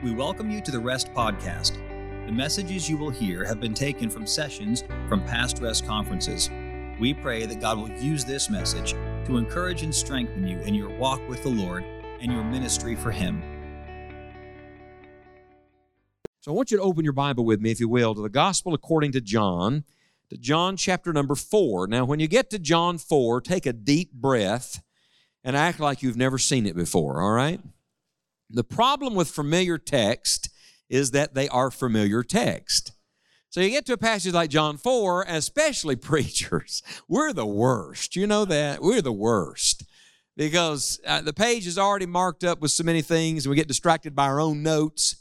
We welcome you to the Rest Podcast. The messages you will hear have been taken from sessions from past Rest conferences. We pray that God will use this message to encourage and strengthen you in your walk with the Lord and your ministry for Him. So I want you to open your Bible with me, if you will, to the Gospel according to John, to John chapter number four. Now, when you get to John 4, take a deep breath and act like you've never seen it before, all right? The problem with familiar text is that they are familiar text. So you get to a passage like John 4, especially preachers, we're the worst. You know that? We're the worst. Because uh, the page is already marked up with so many things, and we get distracted by our own notes,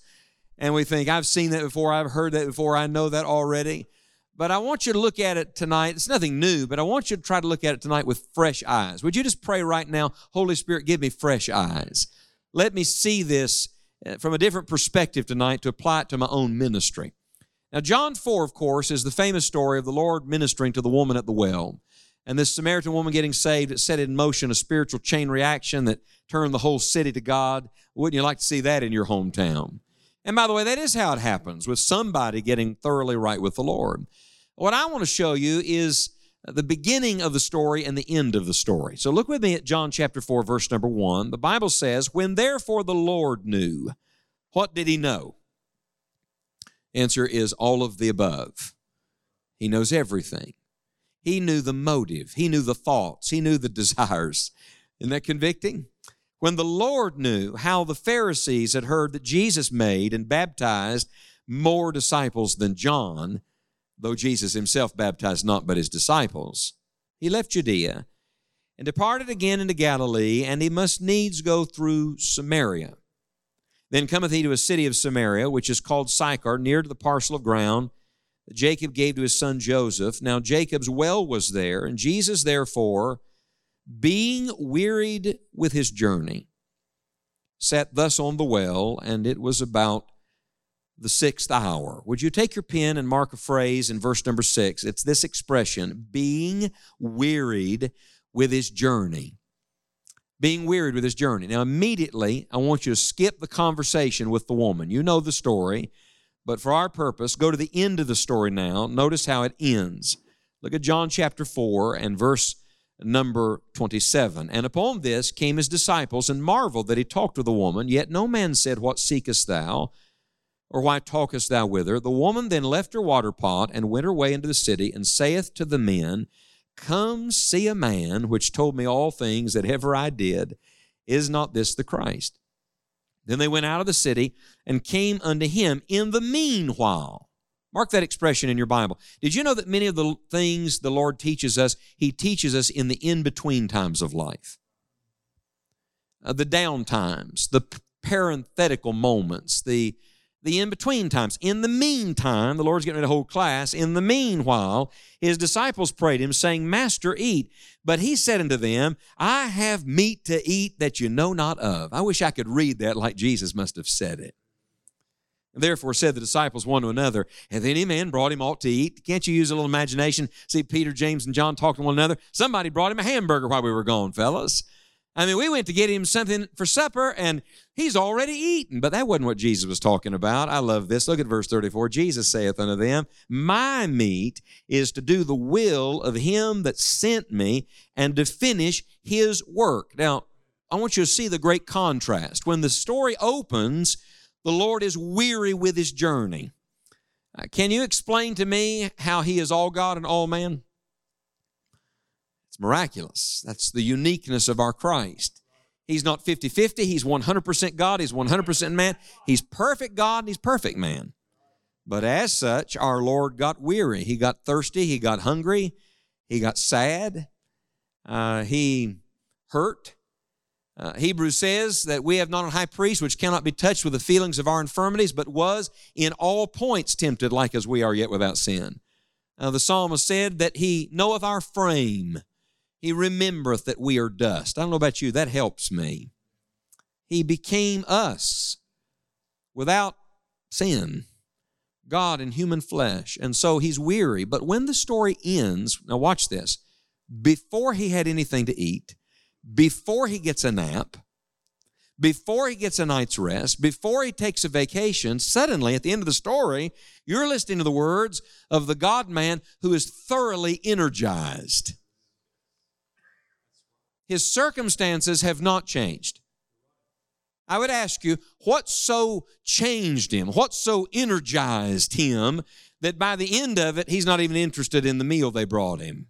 and we think, I've seen that before, I've heard that before, I know that already. But I want you to look at it tonight. It's nothing new, but I want you to try to look at it tonight with fresh eyes. Would you just pray right now, Holy Spirit, give me fresh eyes? Let me see this uh, from a different perspective tonight to apply it to my own ministry. Now, John 4, of course, is the famous story of the Lord ministering to the woman at the well. And this Samaritan woman getting saved, it set in motion a spiritual chain reaction that turned the whole city to God. Wouldn't you like to see that in your hometown? And by the way, that is how it happens with somebody getting thoroughly right with the Lord. What I want to show you is the beginning of the story and the end of the story. So look with me at John chapter 4, verse number 1. The Bible says, When therefore the Lord knew, what did he know? Answer is all of the above. He knows everything. He knew the motive, he knew the thoughts, he knew the desires. Isn't that convicting? When the Lord knew how the Pharisees had heard that Jesus made and baptized more disciples than John, though Jesus himself baptized not but his disciples, he left Judea and departed again into Galilee, and he must needs go through Samaria. Then cometh he to a city of Samaria, which is called Sychar, near to the parcel of ground that Jacob gave to his son Joseph. Now Jacob's well was there, and Jesus, therefore, being wearied with his journey, sat thus on the well, and it was about the sixth hour. Would you take your pen and mark a phrase in verse number six? It's this expression being wearied with his journey. Being wearied with his journey. Now, immediately, I want you to skip the conversation with the woman. You know the story, but for our purpose, go to the end of the story now. Notice how it ends. Look at John chapter 4 and verse number 27. And upon this came his disciples and marveled that he talked with the woman, yet no man said, What seekest thou? Or why talkest thou with her? The woman then left her water pot and went her way into the city, and saith to the men, Come see a man which told me all things that ever I did. Is not this the Christ? Then they went out of the city and came unto him in the meanwhile. Mark that expression in your Bible. Did you know that many of the things the Lord teaches us, He teaches us in the in between times of life? Uh, the down times, the parenthetical moments, the the in between times. In the meantime, the Lord's getting ready to hold class. In the meanwhile, his disciples prayed him, saying, Master, eat. But he said unto them, I have meat to eat that you know not of. I wish I could read that like Jesus must have said it. Therefore said the disciples one to another, Hath any man brought him aught to eat? Can't you use a little imagination? See Peter, James, and John talking to one another. Somebody brought him a hamburger while we were gone, fellas. I mean, we went to get him something for supper and he's already eaten. But that wasn't what Jesus was talking about. I love this. Look at verse 34. Jesus saith unto them, My meat is to do the will of him that sent me and to finish his work. Now, I want you to see the great contrast. When the story opens, the Lord is weary with his journey. Uh, can you explain to me how he is all God and all man? It's miraculous. That's the uniqueness of our Christ. He's not 50 50. He's 100% God. He's 100% man. He's perfect God and He's perfect man. But as such, our Lord got weary. He got thirsty. He got hungry. He got sad. Uh, he hurt. Uh, Hebrews says that we have not a high priest which cannot be touched with the feelings of our infirmities, but was in all points tempted like as we are yet without sin. Uh, the psalmist said that he knoweth our frame. He remembereth that we are dust. I don't know about you, that helps me. He became us without sin, God in human flesh. And so he's weary. But when the story ends, now watch this, before he had anything to eat, before he gets a nap, before he gets a night's rest, before he takes a vacation, suddenly at the end of the story, you're listening to the words of the God man who is thoroughly energized. His circumstances have not changed. I would ask you, what so changed him? What so energized him that by the end of it, he's not even interested in the meal they brought him?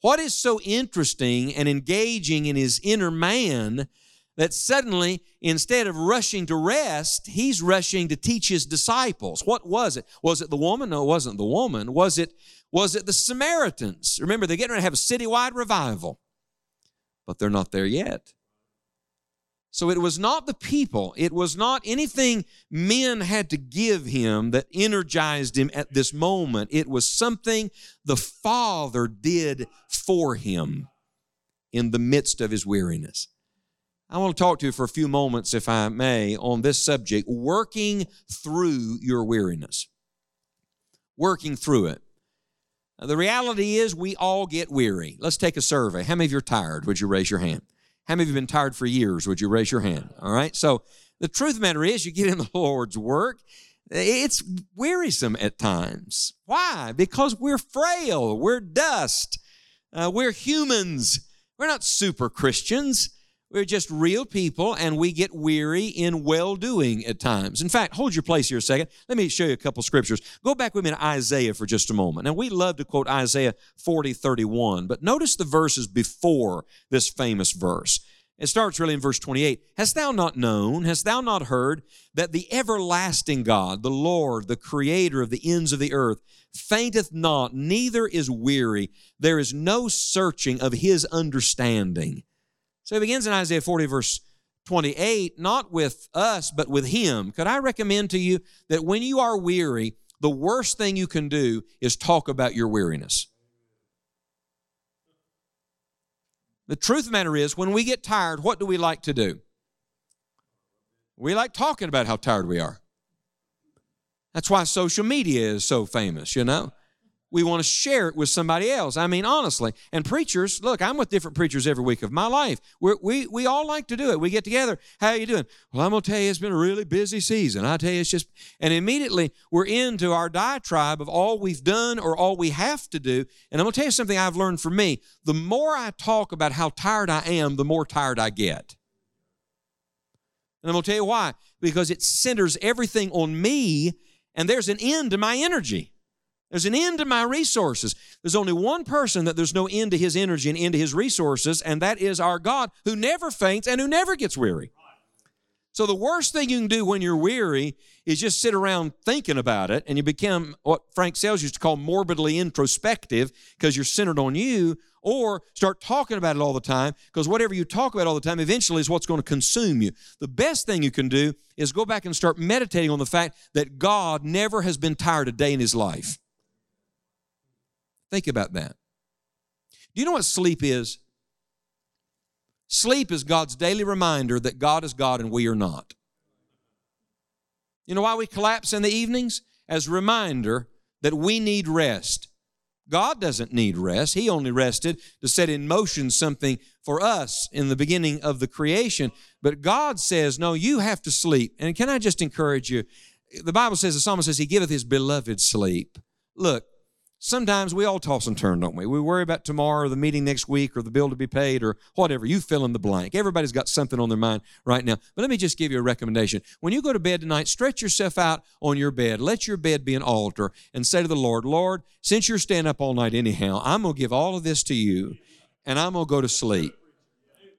What is so interesting and engaging in his inner man that suddenly, instead of rushing to rest, he's rushing to teach his disciples? What was it? Was it the woman? No, it wasn't the woman. Was it, was it the Samaritans? Remember, they're getting ready to have a citywide revival, but they're not there yet. So it was not the people, it was not anything men had to give him that energized him at this moment. It was something the Father did for him in the midst of his weariness. I want to talk to you for a few moments, if I may, on this subject working through your weariness. Working through it. The reality is, we all get weary. Let's take a survey. How many of you are tired? Would you raise your hand? How many of you have been tired for years? Would you raise your hand? All right. So the truth of the matter is, you get in the Lord's work, it's wearisome at times. Why? Because we're frail, we're dust, uh, we're humans. We're not super Christians. We're just real people and we get weary in well doing at times. In fact, hold your place here a second. Let me show you a couple scriptures. Go back with me to Isaiah for just a moment. Now, we love to quote Isaiah 40, 31, but notice the verses before this famous verse. It starts really in verse 28. Hast thou not known, hast thou not heard that the everlasting God, the Lord, the creator of the ends of the earth, fainteth not, neither is weary. There is no searching of his understanding. So he begins in Isaiah 40, verse 28, not with us, but with him. Could I recommend to you that when you are weary, the worst thing you can do is talk about your weariness. The truth of the matter is, when we get tired, what do we like to do? We like talking about how tired we are. That's why social media is so famous, you know? We want to share it with somebody else. I mean, honestly. And preachers, look, I'm with different preachers every week of my life. We're, we we all like to do it. We get together. How are you doing? Well, I'm gonna tell you, it's been a really busy season. I tell you, it's just. And immediately we're into our diatribe of all we've done or all we have to do. And I'm gonna tell you something I've learned for me. The more I talk about how tired I am, the more tired I get. And I'm gonna tell you why. Because it centers everything on me, and there's an end to my energy. There's an end to my resources. There's only one person that there's no end to his energy and end to his resources, and that is our God who never faints and who never gets weary. So the worst thing you can do when you're weary is just sit around thinking about it and you become what Frank Sales used to call morbidly introspective because you're centered on you, or start talking about it all the time because whatever you talk about all the time eventually is what's going to consume you. The best thing you can do is go back and start meditating on the fact that God never has been tired a day in his life. Think about that. Do you know what sleep is? Sleep is God's daily reminder that God is God and we are not. You know why we collapse in the evenings? As a reminder that we need rest. God doesn't need rest. He only rested to set in motion something for us in the beginning of the creation. But God says, no, you have to sleep. And can I just encourage you? The Bible says, the psalmist says, He giveth His beloved sleep. Look, Sometimes we all toss and turn, don't we? We worry about tomorrow or the meeting next week or the bill to be paid or whatever. You fill in the blank. Everybody's got something on their mind right now. But let me just give you a recommendation. When you go to bed tonight, stretch yourself out on your bed. Let your bed be an altar and say to the Lord, Lord, since you're staying up all night anyhow, I'm going to give all of this to you and I'm going to go to sleep.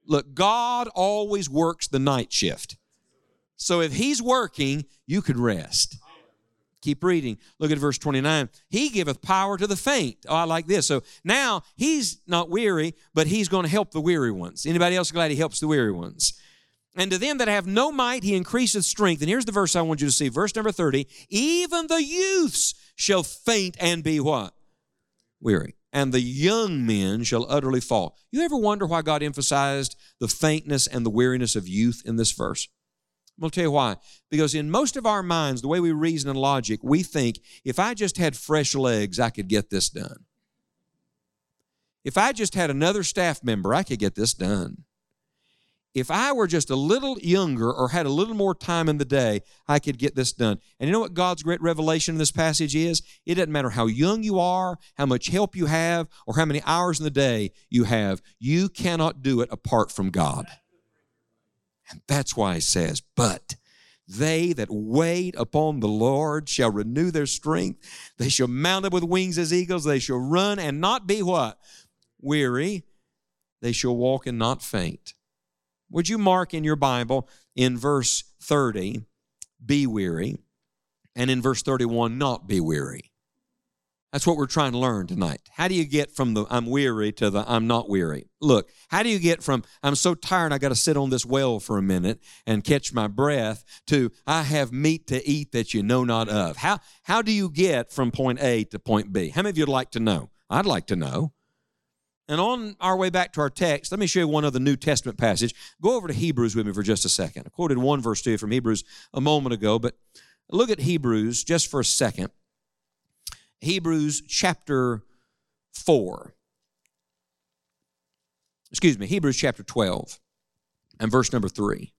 Look, God always works the night shift. So if He's working, you could rest. Keep reading. Look at verse 29. He giveth power to the faint. Oh, I like this. So now he's not weary, but he's going to help the weary ones. Anybody else glad he helps the weary ones? And to them that have no might, he increaseth strength. And here's the verse I want you to see. Verse number 30. Even the youths shall faint and be what? Weary. And the young men shall utterly fall. You ever wonder why God emphasized the faintness and the weariness of youth in this verse? To tell you why. Because in most of our minds, the way we reason and logic, we think if I just had fresh legs, I could get this done. If I just had another staff member, I could get this done. if I were just a little younger or had a little more time in the day, I could get this done. And you know what God's great revelation in this passage is? It doesn't matter how young you are, how much help you have, or how many hours in the day you have, you cannot do it apart from God. And that's why he says, But they that wait upon the Lord shall renew their strength. They shall mount up with wings as eagles. They shall run and not be what? Weary. They shall walk and not faint. Would you mark in your Bible in verse 30, be weary, and in verse 31, not be weary? That's what we're trying to learn tonight. How do you get from the I'm weary to the I'm not weary? Look, how do you get from I'm so tired I got to sit on this well for a minute and catch my breath to I have meat to eat that you know not of? How how do you get from point A to point B? How many of you'd like to know? I'd like to know. And on our way back to our text, let me show you one other New Testament passage. Go over to Hebrews with me for just a second. I quoted one verse to you from Hebrews a moment ago, but look at Hebrews just for a second. Hebrews chapter 4. Excuse me, Hebrews chapter 12 and verse number 3.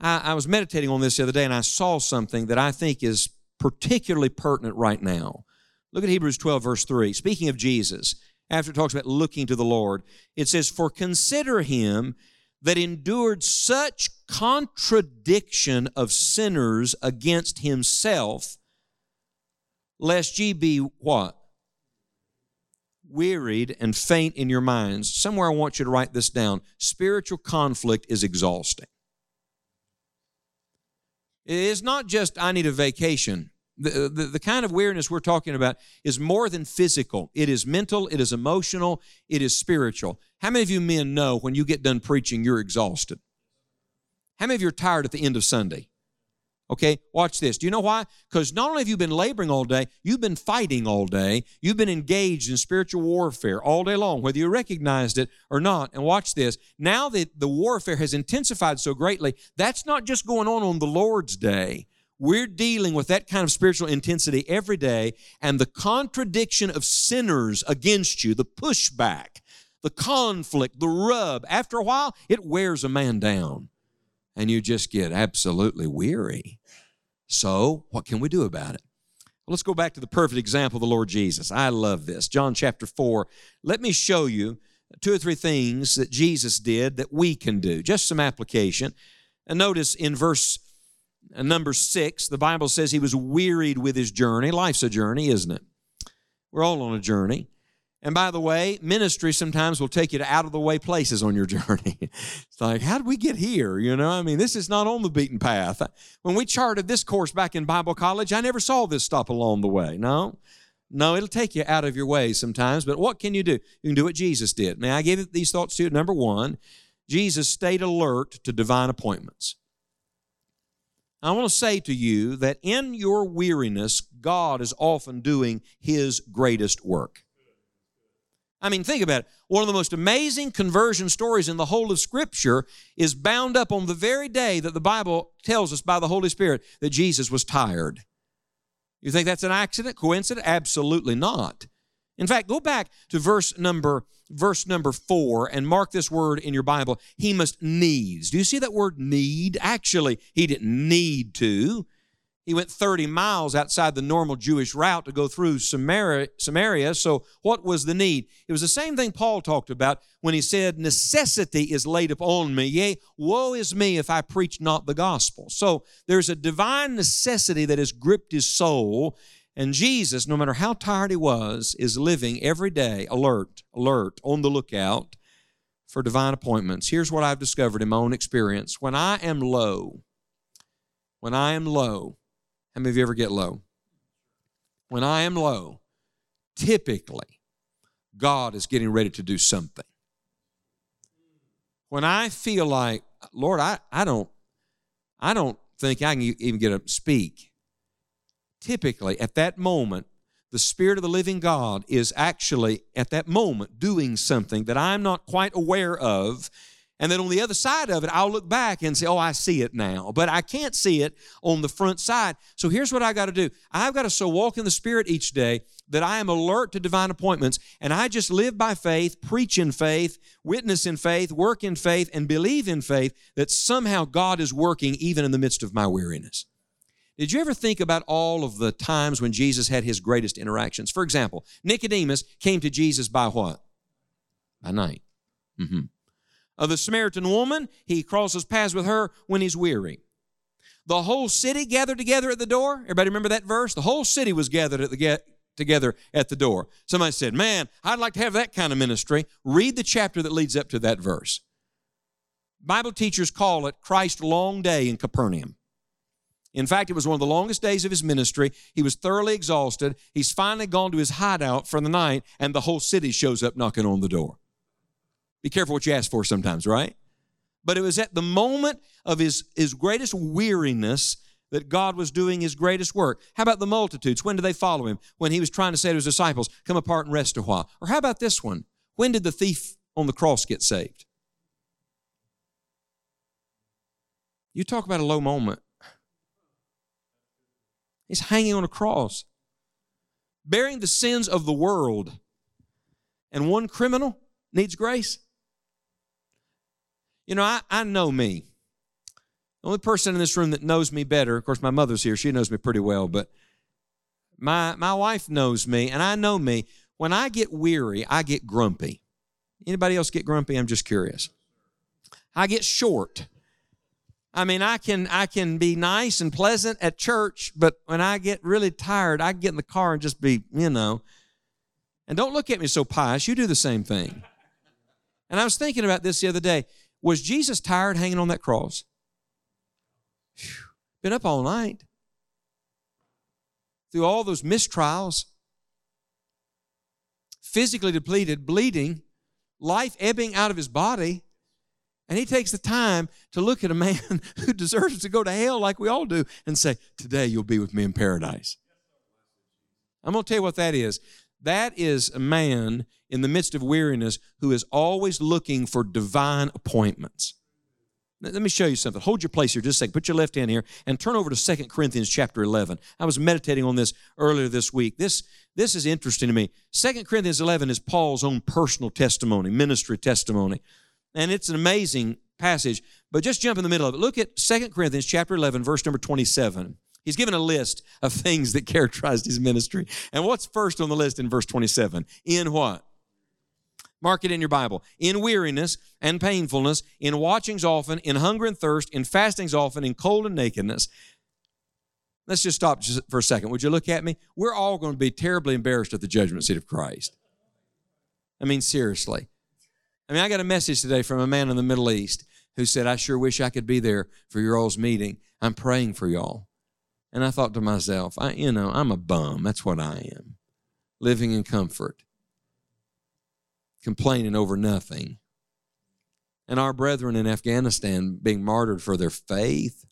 I, I, was meditating on this the other day and I saw something that I think is particularly pertinent right now. Look at Hebrews 12, verse 3. Speaking of Jesus, after it talks about looking to the Lord, it says, For consider him that endured such contradiction of sinners against himself lest ye be what? Wearied and faint in your minds. Somewhere I want you to write this down. Spiritual conflict is exhausting. It is not just, I need a vacation. The, the, the, kind of weariness we're talking about is more than physical. It is mental, it is emotional, it is spiritual. How many of you men know when you get done preaching, you're exhausted? How many of you are tired at the end of Sunday? Okay, watch this. Do you know why? Because not only have you been laboring all day, you've been fighting all day. You've been engaged in spiritual warfare all day long, whether you recognized it or not. And watch this. Now that the warfare has intensified so greatly, that's not just going on on the Lord's day. We're dealing with that kind of spiritual intensity every day, and the contradiction of sinners against you, the pushback, the conflict, the rub, after a while, it wears a man down and you just get absolutely weary. So, what can we do about it? Well, let's go back to the perfect example of the Lord Jesus. I love this. John chapter 4. Let me show you two or three things that Jesus did that we can do. Just some application. And notice in verse uh, number 6, the Bible says he was wearied with his journey. Life's a journey, isn't it? We're all on a journey. And by the way, ministry sometimes will take you to out of the way places on your journey. it's like, how did we get here? You know, I mean, this is not on the beaten path. When we charted this course back in Bible college, I never saw this stop along the way. No, no, it'll take you out of your way sometimes. But what can you do? You can do what Jesus did. Now, I give these thoughts to you. Number one, Jesus stayed alert to divine appointments. I want to say to you that in your weariness, God is often doing His greatest work. I mean, think about it. One of the most amazing conversion stories in the whole of Scripture is bound up on the very day that the Bible tells us by the Holy Spirit that Jesus was tired. You think that's an accident, coincidence? Absolutely not. In fact, go back to verse number verse number 4 and mark this word in your Bible. He must needs. Do you see that word need? Actually, he didn't need to. He went 30 miles outside the normal Jewish route to go through Samaria, So, what was the need? It was the same thing Paul talked about when he said, Necessity is laid upon me. Yea, woe is me if I preach not the gospel. So, there's a divine necessity that has gripped his soul. And Jesus, no matter how tired he was, is living every day alert, alert, on the lookout for divine appointments. Here's what I've discovered in my own experience. When I am low, when I am low, how many of you ever get low? When I am low, typically God is getting ready to do something. When I feel like, Lord, I, I don't, I don't think I can even get up and speak. Typically, at that moment, the Spirit of the living God is actually at that moment doing something that I'm not quite aware of And then on the other side of it, I'll look back and say, oh, I see it now. But I can't see it on the front side. So here's what I got to do I've got to so walk in the Spirit each day that I am alert to divine appointments and I just live by faith, preach in faith, witness in faith, work in faith, and believe in faith that somehow God is working even in the midst of my weariness. Did you ever think about all of the times when Jesus had his greatest interactions? For example, Nicodemus came to Jesus by what? By night. Mm-hmm. Of the Samaritan woman, he crosses paths with her when he's weary. The whole city gathered together at the door. Everybody remember that verse? The whole city was gathered at the get, together at the door. Somebody said, Man, I'd like to have that kind of ministry. Read the chapter that leads up to that verse. Bible teachers call it Christ's long day in Capernaum. In fact, it was one of the longest days of his ministry. He was thoroughly exhausted. He's finally gone to his hideout for the night, and the whole city shows up knocking on the door. Be careful what you ask for sometimes, right? But it was at the moment of his, his greatest weariness that God was doing his greatest work. How about the multitudes? When did they follow him? When he was trying to say to his disciples, Come apart and rest a while. Or how about this one? When did the thief on the cross get saved? You talk about a low moment. He's hanging on a cross, bearing the sins of the world. And one criminal needs grace. You know, I, I know me. The only person in this room that knows me better, of course, my mother's here. She knows me pretty well, but my, my wife knows me, and I know me. When I get weary, I get grumpy. Anybody else get grumpy? I'm just curious. I get short. I mean, I can I can be nice and pleasant at church, but when I get really tired, I get in the car and just be, you know. And don't look at me so pious. You do the same thing. And I was thinking about this the other day. Was Jesus tired hanging on that cross? Whew. Been up all night. Through all those mistrials, physically depleted, bleeding, life ebbing out of his body. And he takes the time to look at a man who deserves to go to hell like we all do and say, Today you'll be with me in paradise. I'm going to tell you what that is. That is a man in the midst of weariness who is always looking for divine appointments. Let me show you something. Hold your place here just a second. Put your left hand here and turn over to Second Corinthians chapter 11. I was meditating on this earlier this week. This, this is interesting to me. Second Corinthians 11 is Paul's own personal testimony, ministry testimony and it's an amazing passage. But just jump in the middle of it. Look at Second Corinthians chapter 11, verse number 27. He's given a list of things that characterized his ministry. And what's first on the list in verse 27? In what? Mark it in your Bible. In weariness and painfulness, in watchings often, in hunger and thirst, in fastings often, in cold and nakedness. Let's just stop just for a second. Would you look at me? We're all going to be terribly embarrassed at the judgment seat of Christ. I mean, seriously. I mean, I got a message today from a man in the Middle East who said, I sure wish I could be there for your all's meeting. I'm praying for y'all. And I thought to myself, I, you know, I'm a bum. That's what I am. Living in comfort, complaining over nothing. And our brethren in Afghanistan being martyred for their faith.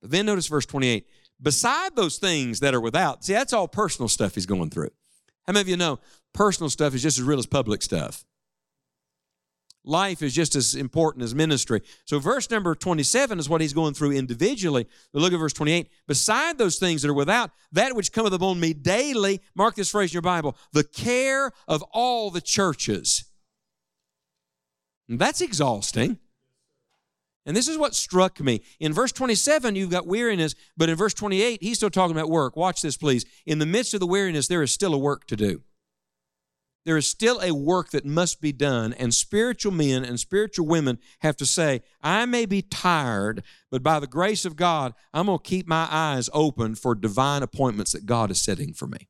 But then notice verse 28 beside those things that are without, see, that's all personal stuff he's going through. How many of you know personal stuff is just as real as public stuff? Life is just as important as ministry. So, verse number 27 is what he's going through individually. But look at verse 28. Beside those things that are without, that which cometh upon me daily, mark this phrase in your Bible, the care of all the churches. And that's exhausting. And this is what struck me. In verse 27, you've got weariness, but in verse 28, he's still talking about work. Watch this, please. In the midst of the weariness, there is still a work to do. There is still a work that must be done, and spiritual men and spiritual women have to say, I may be tired, but by the grace of God, I'm going to keep my eyes open for divine appointments that God is setting for me.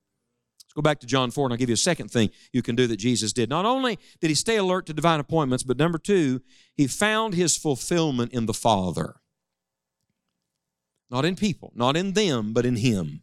Let's go back to John 4, and I'll give you a second thing you can do that Jesus did. Not only did he stay alert to divine appointments, but number two, he found his fulfillment in the Father. Not in people, not in them, but in him.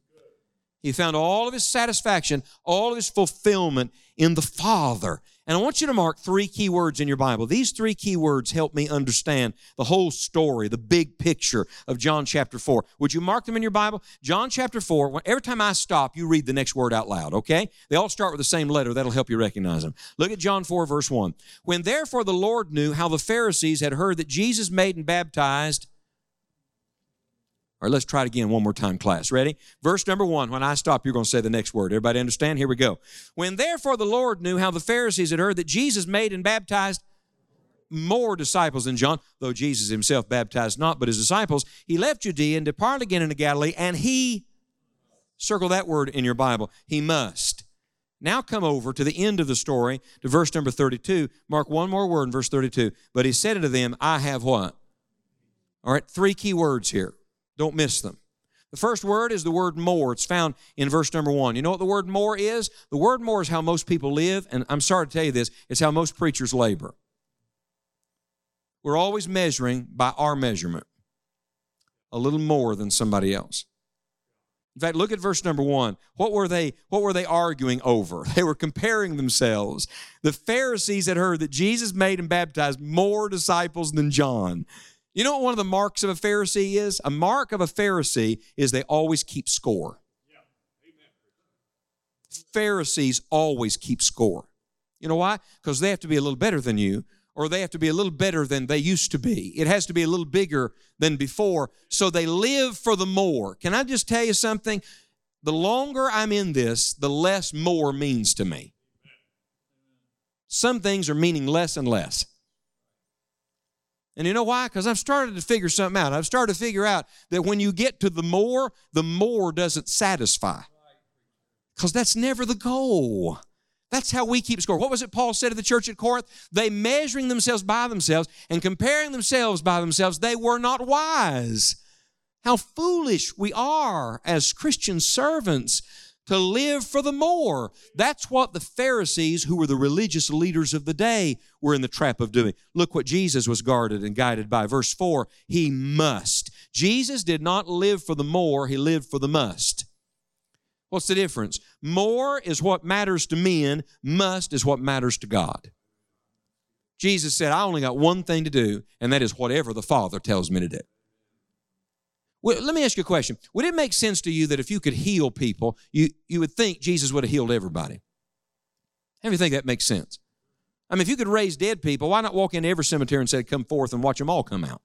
He found all of his satisfaction, all of his fulfillment in the Father. And I want you to mark three key words in your Bible. These three key words help me understand the whole story, the big picture of John chapter 4. Would you mark them in your Bible? John chapter 4, every time I stop, you read the next word out loud, okay? They all start with the same letter. That'll help you recognize them. Look at John 4, verse 1. When therefore the Lord knew how the Pharisees had heard that Jesus made and baptized, let's try it again one more time, class. Ready? Verse number one. When I stop, you're going to say the next word. Everybody understand? Here we go. When therefore the Lord knew how the Pharisees had heard that Jesus made and baptized more disciples than John, though Jesus himself baptized not, but his disciples, he left Judea and departed again into Galilee, and he, circle that word in your Bible, he must. Now come over to the end of the story, to verse number 32. Mark one more word in verse 32. But he said unto them, I have what? All right, three key words here. Don't miss them. The first word is the word more. It's found in verse number one. You know what the word more is? The word more is how most people live, and I'm sorry to tell you this, it's how most preachers labor. We're always measuring by our measurement, a little more than somebody else. In fact, look at verse number one. What were they, what were they arguing over? They were comparing themselves. The Pharisees had heard that Jesus made and baptized more disciples than John. You know what one of the marks of a Pharisee is? A mark of a Pharisee is they always keep score. Pharisees always keep score. You know why? Because they have to be a little better than you, or they have to be a little better than they used to be. It has to be a little bigger than before. So they live for the more. Can I just tell you something? The longer I'm in this, the less more means to me. Some things are meaning less and less. And you know why? Because I've started to figure something out. I've started to figure out that when you get to the more, the more doesn't satisfy. Because that's never the goal. That's how we keep score. What was it Paul said to the church at Corinth? They measuring themselves by themselves and comparing themselves by themselves, they were not wise. How foolish we are as Christian servants to live for the more. That's what the Pharisees, who were the religious leaders of the day, were in the trap of doing. Look what Jesus was guarded and guided by. Verse 4 He must. Jesus did not live for the more, He lived for the must. What's the difference? More is what matters to men, must is what matters to God. Jesus said, I only got one thing to do, and that is whatever the Father tells me to do. Well, let me ask you a question. Would it make sense to you that if you could heal people, you, you would think Jesus would have healed everybody? Do you think that makes sense? I mean, if you could raise dead people, why not walk into every cemetery and say, come forth and watch them all come out?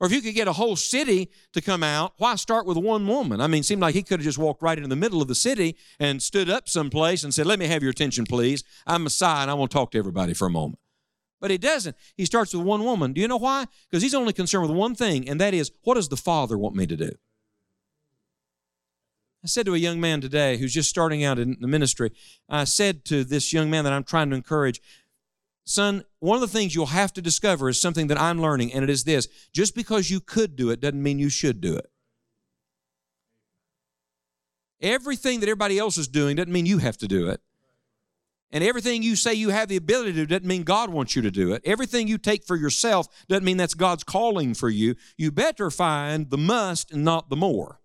Or if you could get a whole city to come out, why start with one woman? I mean, it seemed like he could have just walked right into the middle of the city and stood up someplace and said, Let me have your attention, please. I'm Messiah and I want to talk to everybody for a moment. But he doesn't. He starts with one woman. Do you know why? Because he's only concerned with one thing, and that is, what does the Father want me to do? I said to a young man today who's just starting out in the ministry, I said to this young man that I'm trying to encourage, son, one of the things you'll have to discover is something that I'm learning, and it is this just because you could do it doesn't mean you should do it. Everything that everybody else is doing doesn't mean you have to do it. And everything you say you have the ability to do doesn't mean God wants you to do it. Everything you take for yourself doesn't mean that's God's calling for you. You better find the must and not the more.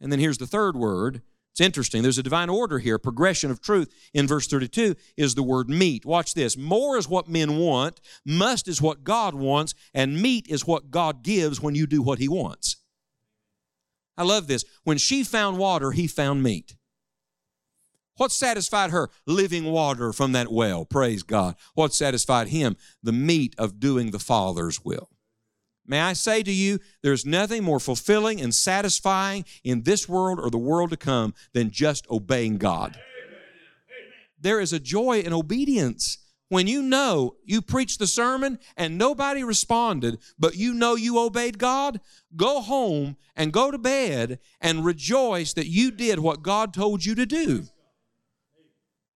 And then here's the third word. It's interesting. There's a divine order here, progression of truth. In verse 32 is the word meat. Watch this. More is what men want, must is what God wants, and meat is what God gives when you do what He wants. I love this. When she found water, He found meat. What satisfied her? Living water from that well. Praise God. What satisfied him? The meat of doing the Father's will. May I say to you, there's nothing more fulfilling and satisfying in this world or the world to come than just obeying God. There is a joy in obedience. When you know you preached the sermon and nobody responded, but you know you obeyed God, go home and go to bed and rejoice that you did what God told you to do.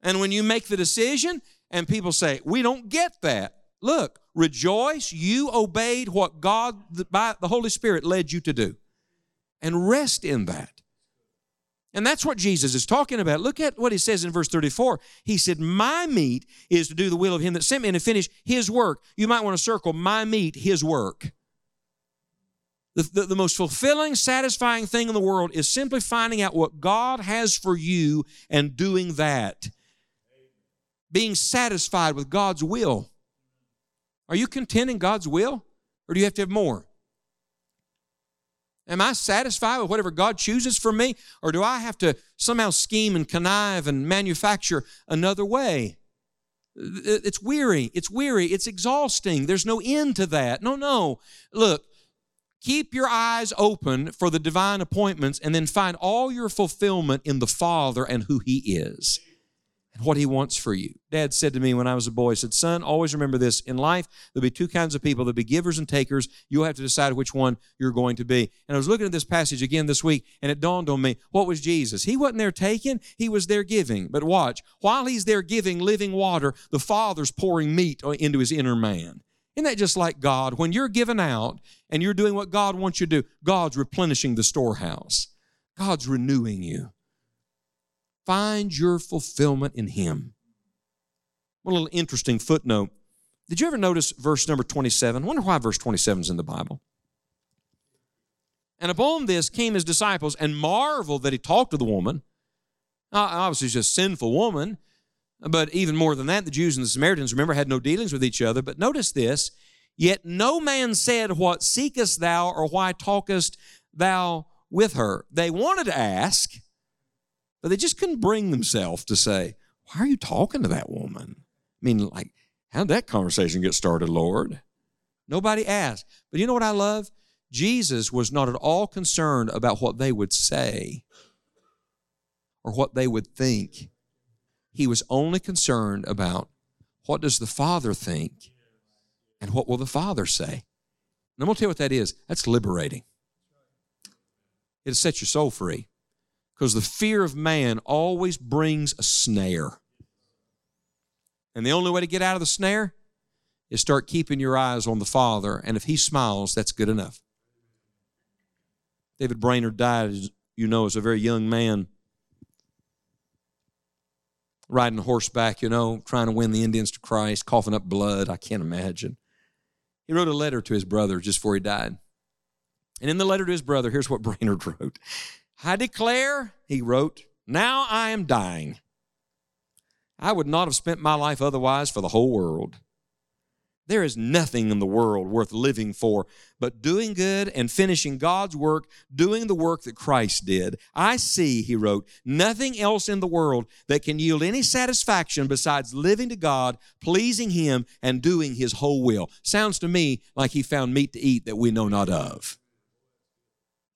And when you make the decision and people say, we don't get that, look, rejoice, you obeyed what God, by the Holy Spirit, led you to do. And rest in that. And that's what Jesus is talking about. Look at what he says in verse 34. He said, My meat is to do the will of him that sent me and to finish his work. You might want to circle, My meat, his work. The, the, the, most fulfilling, satisfying thing in the world is simply finding out what God has for you and doing that. Being satisfied with God's will. Are you content in God's will? Or do you have to have more? Am I satisfied with whatever God chooses for me? Or do I have to somehow scheme and connive and manufacture another way? It's weary. It's weary. It's exhausting. There's no end to that. No, no. Look, keep your eyes open for the divine appointments and then find all your fulfillment in the Father and who He is and what he wants for you. Dad said to me when I was a boy, he said, Son, always remember this. In life, there'll be two kinds of people. There'll be givers and takers. You'll have to decide which one you're going to be. And I was looking at this passage again this week, and it dawned on me, what was Jesus? He wasn't there taking, he was there giving. But watch, while he's there giving living water, the Father's pouring meat into his inner man. Isn't that just like God? When you're giving out and you're doing what God wants you to do, God's replenishing the storehouse. God's renewing you. Find your fulfillment in Him. One little interesting footnote. Did you ever notice verse number 27? I wonder why verse 27 is in the Bible. And upon this came his disciples and marveled that he talked to the woman. Obviously, she's a sinful woman, but even more than that, the Jews and the Samaritans, remember, had no dealings with each other. But notice this Yet no man said, What seekest thou, or why talkest thou with her? They wanted to ask, but they just couldn't bring themselves to say, Why are you talking to that woman? I mean, like, how'd that conversation get started, Lord? Nobody asked. But you know what I love? Jesus was not at all concerned about what they would say or what they would think. He was only concerned about what does the Father think and what will the Father say. And I'm going to tell you what that is. That's liberating. It'll set your soul free. Because the fear of man always brings a snare. And the only way to get out of the snare is start keeping your eyes on the Father. And if He smiles, that's good enough. David Brainerd died, as you know, as a very young man, riding horseback, you know, trying to win the Indians to Christ, coughing up blood. I can't imagine. He wrote a letter to his brother just before he died. And in the letter to his brother, here's what Brainerd wrote I declare, he wrote, now I am dying. I would not have spent my life otherwise for the whole world. There is nothing in the world worth living for but doing good and finishing God's work, doing the work that Christ did. I see, he wrote, nothing else in the world that can yield any satisfaction besides living to God, pleasing Him, and doing His whole will. Sounds to me like he found meat to eat that we know not of.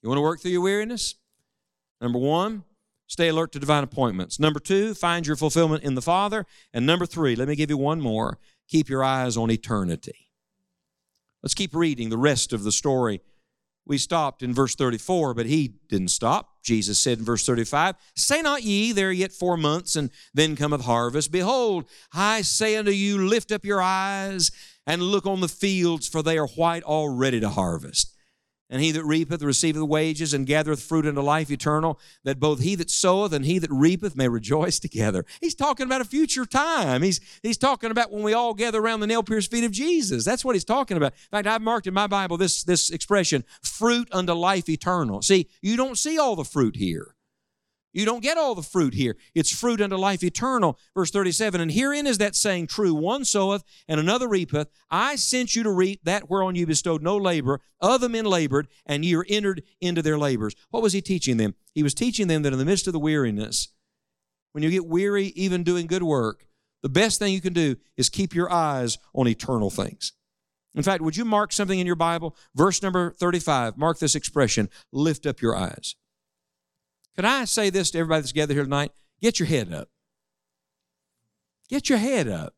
You want to work through your weariness? Number one, stay alert to divine appointments. Number two, find your fulfillment in the Father. And number three, let me give you one more keep your eyes on eternity. Let's keep reading the rest of the story. We stopped in verse 34, but he didn't stop. Jesus said in verse 35, Say not ye, there yet four months, and then cometh harvest. Behold, I say unto you, lift up your eyes and look on the fields, for they are white already to harvest. And he that reapeth receiveth wages and gathereth fruit unto life eternal, that both he that soweth and he that reapeth may rejoice together. He's talking about a future time. He's, he's talking about when we all gather around the nail pierced feet of Jesus. That's what he's talking about. In fact, I've marked in my Bible this, this expression, fruit unto life eternal. See, you don't see all the fruit here. You don't get all the fruit here. It's fruit unto life eternal. Verse 37 And herein is that saying true one soweth and another reapeth. I sent you to reap that whereon you bestowed no labor. Other men labored, and ye are entered into their labors. What was he teaching them? He was teaching them that in the midst of the weariness, when you get weary even doing good work, the best thing you can do is keep your eyes on eternal things. In fact, would you mark something in your Bible? Verse number 35, mark this expression lift up your eyes. Can I say this to everybody that's gathered here tonight? Get your head up. Get your head up.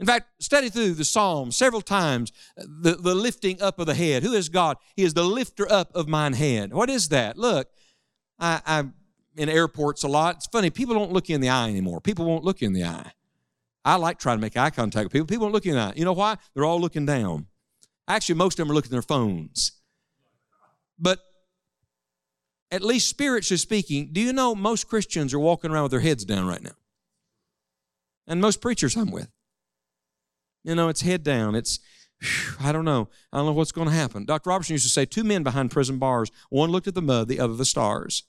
In fact, study through the Psalms several times, the, the lifting up of the head. Who is God? He is the lifter up of mine head. What is that? Look, I, I'm in airports a lot. It's funny, people don't look you in the eye anymore. People won't look you in the eye. I like trying to make eye contact with people. People don't look you in the eye. You know why? They're all looking down. Actually, most of them are looking at their phones. But at least spiritually speaking, do you know most Christians are walking around with their heads down right now? And most preachers I'm with. You know, it's head down. It's I don't know. I don't know what's going to happen. Dr. Roberson used to say two men behind prison bars. One looked at the mud, the other the stars.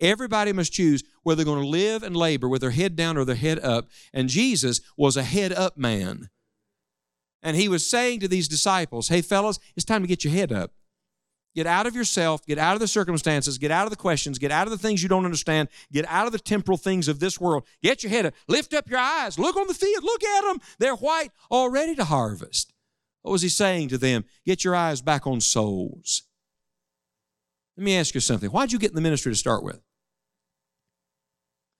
Everybody must choose whether they're going to live and labor with their head down or their head up. And Jesus was a head up man. And he was saying to these disciples, Hey, fellas, it's time to get your head up. Get out of yourself, get out of the circumstances, get out of the questions, get out of the things you don't understand, get out of the temporal things of this world. Get your head up, lift up your eyes, look on the field, look at them. They're white, all ready to harvest. What was he saying to them? Get your eyes back on souls. Let me ask you something. Why'd you get in the ministry to start with?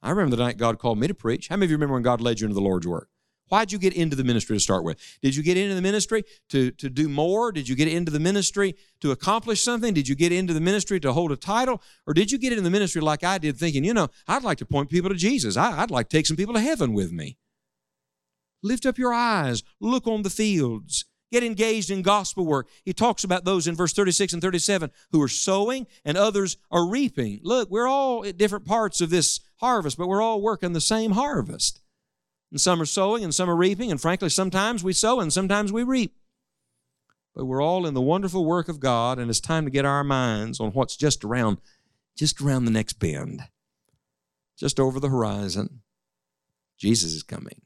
I remember the night God called me to preach. How many of you remember when God led you into the Lord's work? Why'd you get into the ministry to start with? Did you get into the ministry to, to do more? Did you get into the ministry to accomplish something? Did you get into the ministry to hold a title? Or did you get into the ministry like I did, thinking, you know, I'd like to point people to Jesus? I, I'd like to take some people to heaven with me. Lift up your eyes, look on the fields, get engaged in gospel work. He talks about those in verse 36 and 37 who are sowing and others are reaping. Look, we're all at different parts of this harvest, but we're all working the same harvest. And some are sowing and some are reaping, and frankly, sometimes we sow and sometimes we reap. But we're all in the wonderful work of God, and it's time to get our minds on what's just around, just around the next bend, just over the horizon. Jesus is coming.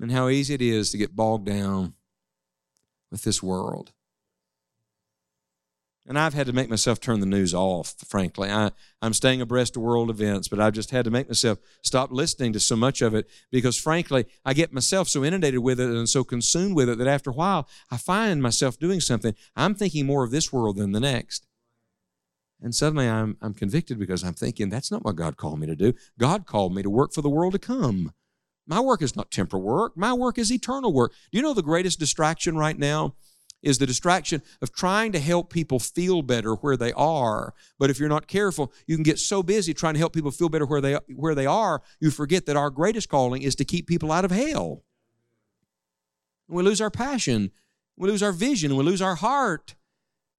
And how easy it is to get bogged down with this world. And I've had to make myself turn the news off, frankly. I, I'm staying abreast of world events, but I've just had to make myself stop listening to so much of it because, frankly, I get myself so inundated with it and so consumed with it that after a while, I find myself doing something. I'm thinking more of this world than the next. And suddenly I'm, I'm convicted because I'm thinking, that's not what God called me to do. God called me to work for the world to come. My work is not temporal work, my work is eternal work. Do you know the greatest distraction right now? Is the distraction of trying to help people feel better where they are. But if you're not careful, you can get so busy trying to help people feel better where they, where they are, you forget that our greatest calling is to keep people out of hell. And we lose our passion, we lose our vision, we lose our heart.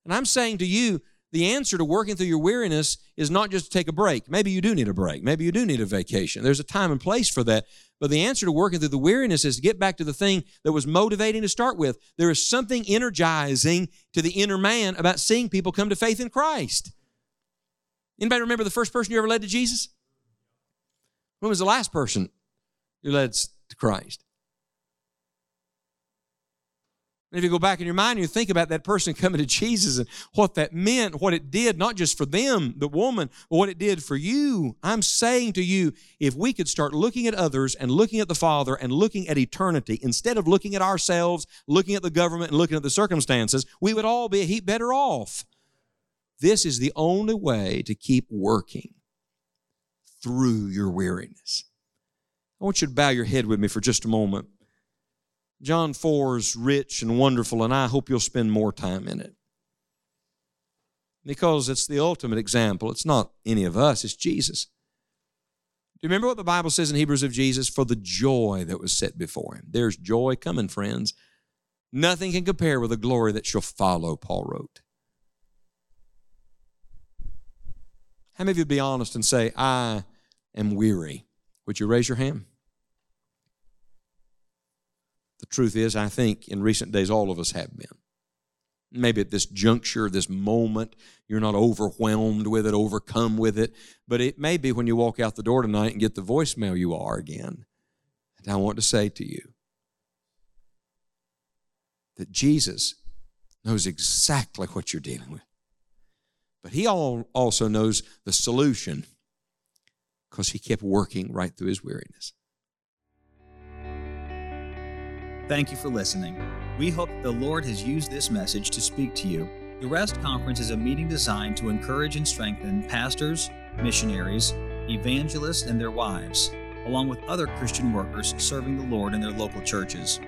And I'm saying to you, the answer to working through your weariness is not just to take a break. Maybe you do need a break. Maybe you do need a vacation. There's a time and place for that. But the answer to working through the weariness is to get back to the thing that was motivating to start with. There is something energizing to the inner man about seeing people come to faith in Christ. Anybody remember the first person you ever led to Jesus? When was the last person you led to Christ? And if you go back in your mind and you think about that person coming to Jesus and what that meant, what it did, not just for them, the woman, but what it did for you, I'm saying to you, if we could start looking at others and looking at the Father and looking at eternity, instead of looking at ourselves, looking at the government, and looking at the circumstances, we would all be a heap better off. This is the only way to keep working through your weariness. I want you to bow your head with me for just a moment. John 4 is rich and wonderful, and I hope you'll spend more time in it. Because it's the ultimate example. It's not any of us, it's Jesus. Do you remember what the Bible says in Hebrews of Jesus? For the joy that was set before him. There's joy coming, friends. Nothing can compare with the glory that shall follow, Paul wrote. How many of you be honest and say, I am weary? Would you raise your hand? The truth is, I think in recent days, all of us have been. Maybe at this juncture, this moment, you're not overwhelmed with it, overcome with it, but it may be when you walk out the door tonight and get the voicemail you are again. And I want to say to you that Jesus knows exactly what you're dealing with. But he also knows the solution because he kept working right through his weariness. Thank you for listening. We hope the Lord has used this message to speak to you. The REST Conference is a meeting designed to encourage and strengthen pastors, missionaries, evangelists, and their wives, along with other Christian workers serving the Lord in their local churches.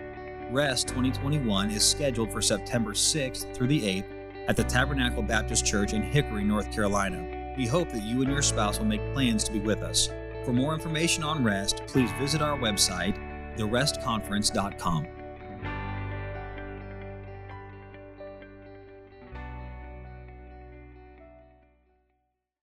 REST 2021 is scheduled for September 6th through the 8th at the Tabernacle Baptist Church in Hickory, North Carolina. We hope that you and your spouse will make plans to be with us. For more information on REST, please visit our website therestconference.com.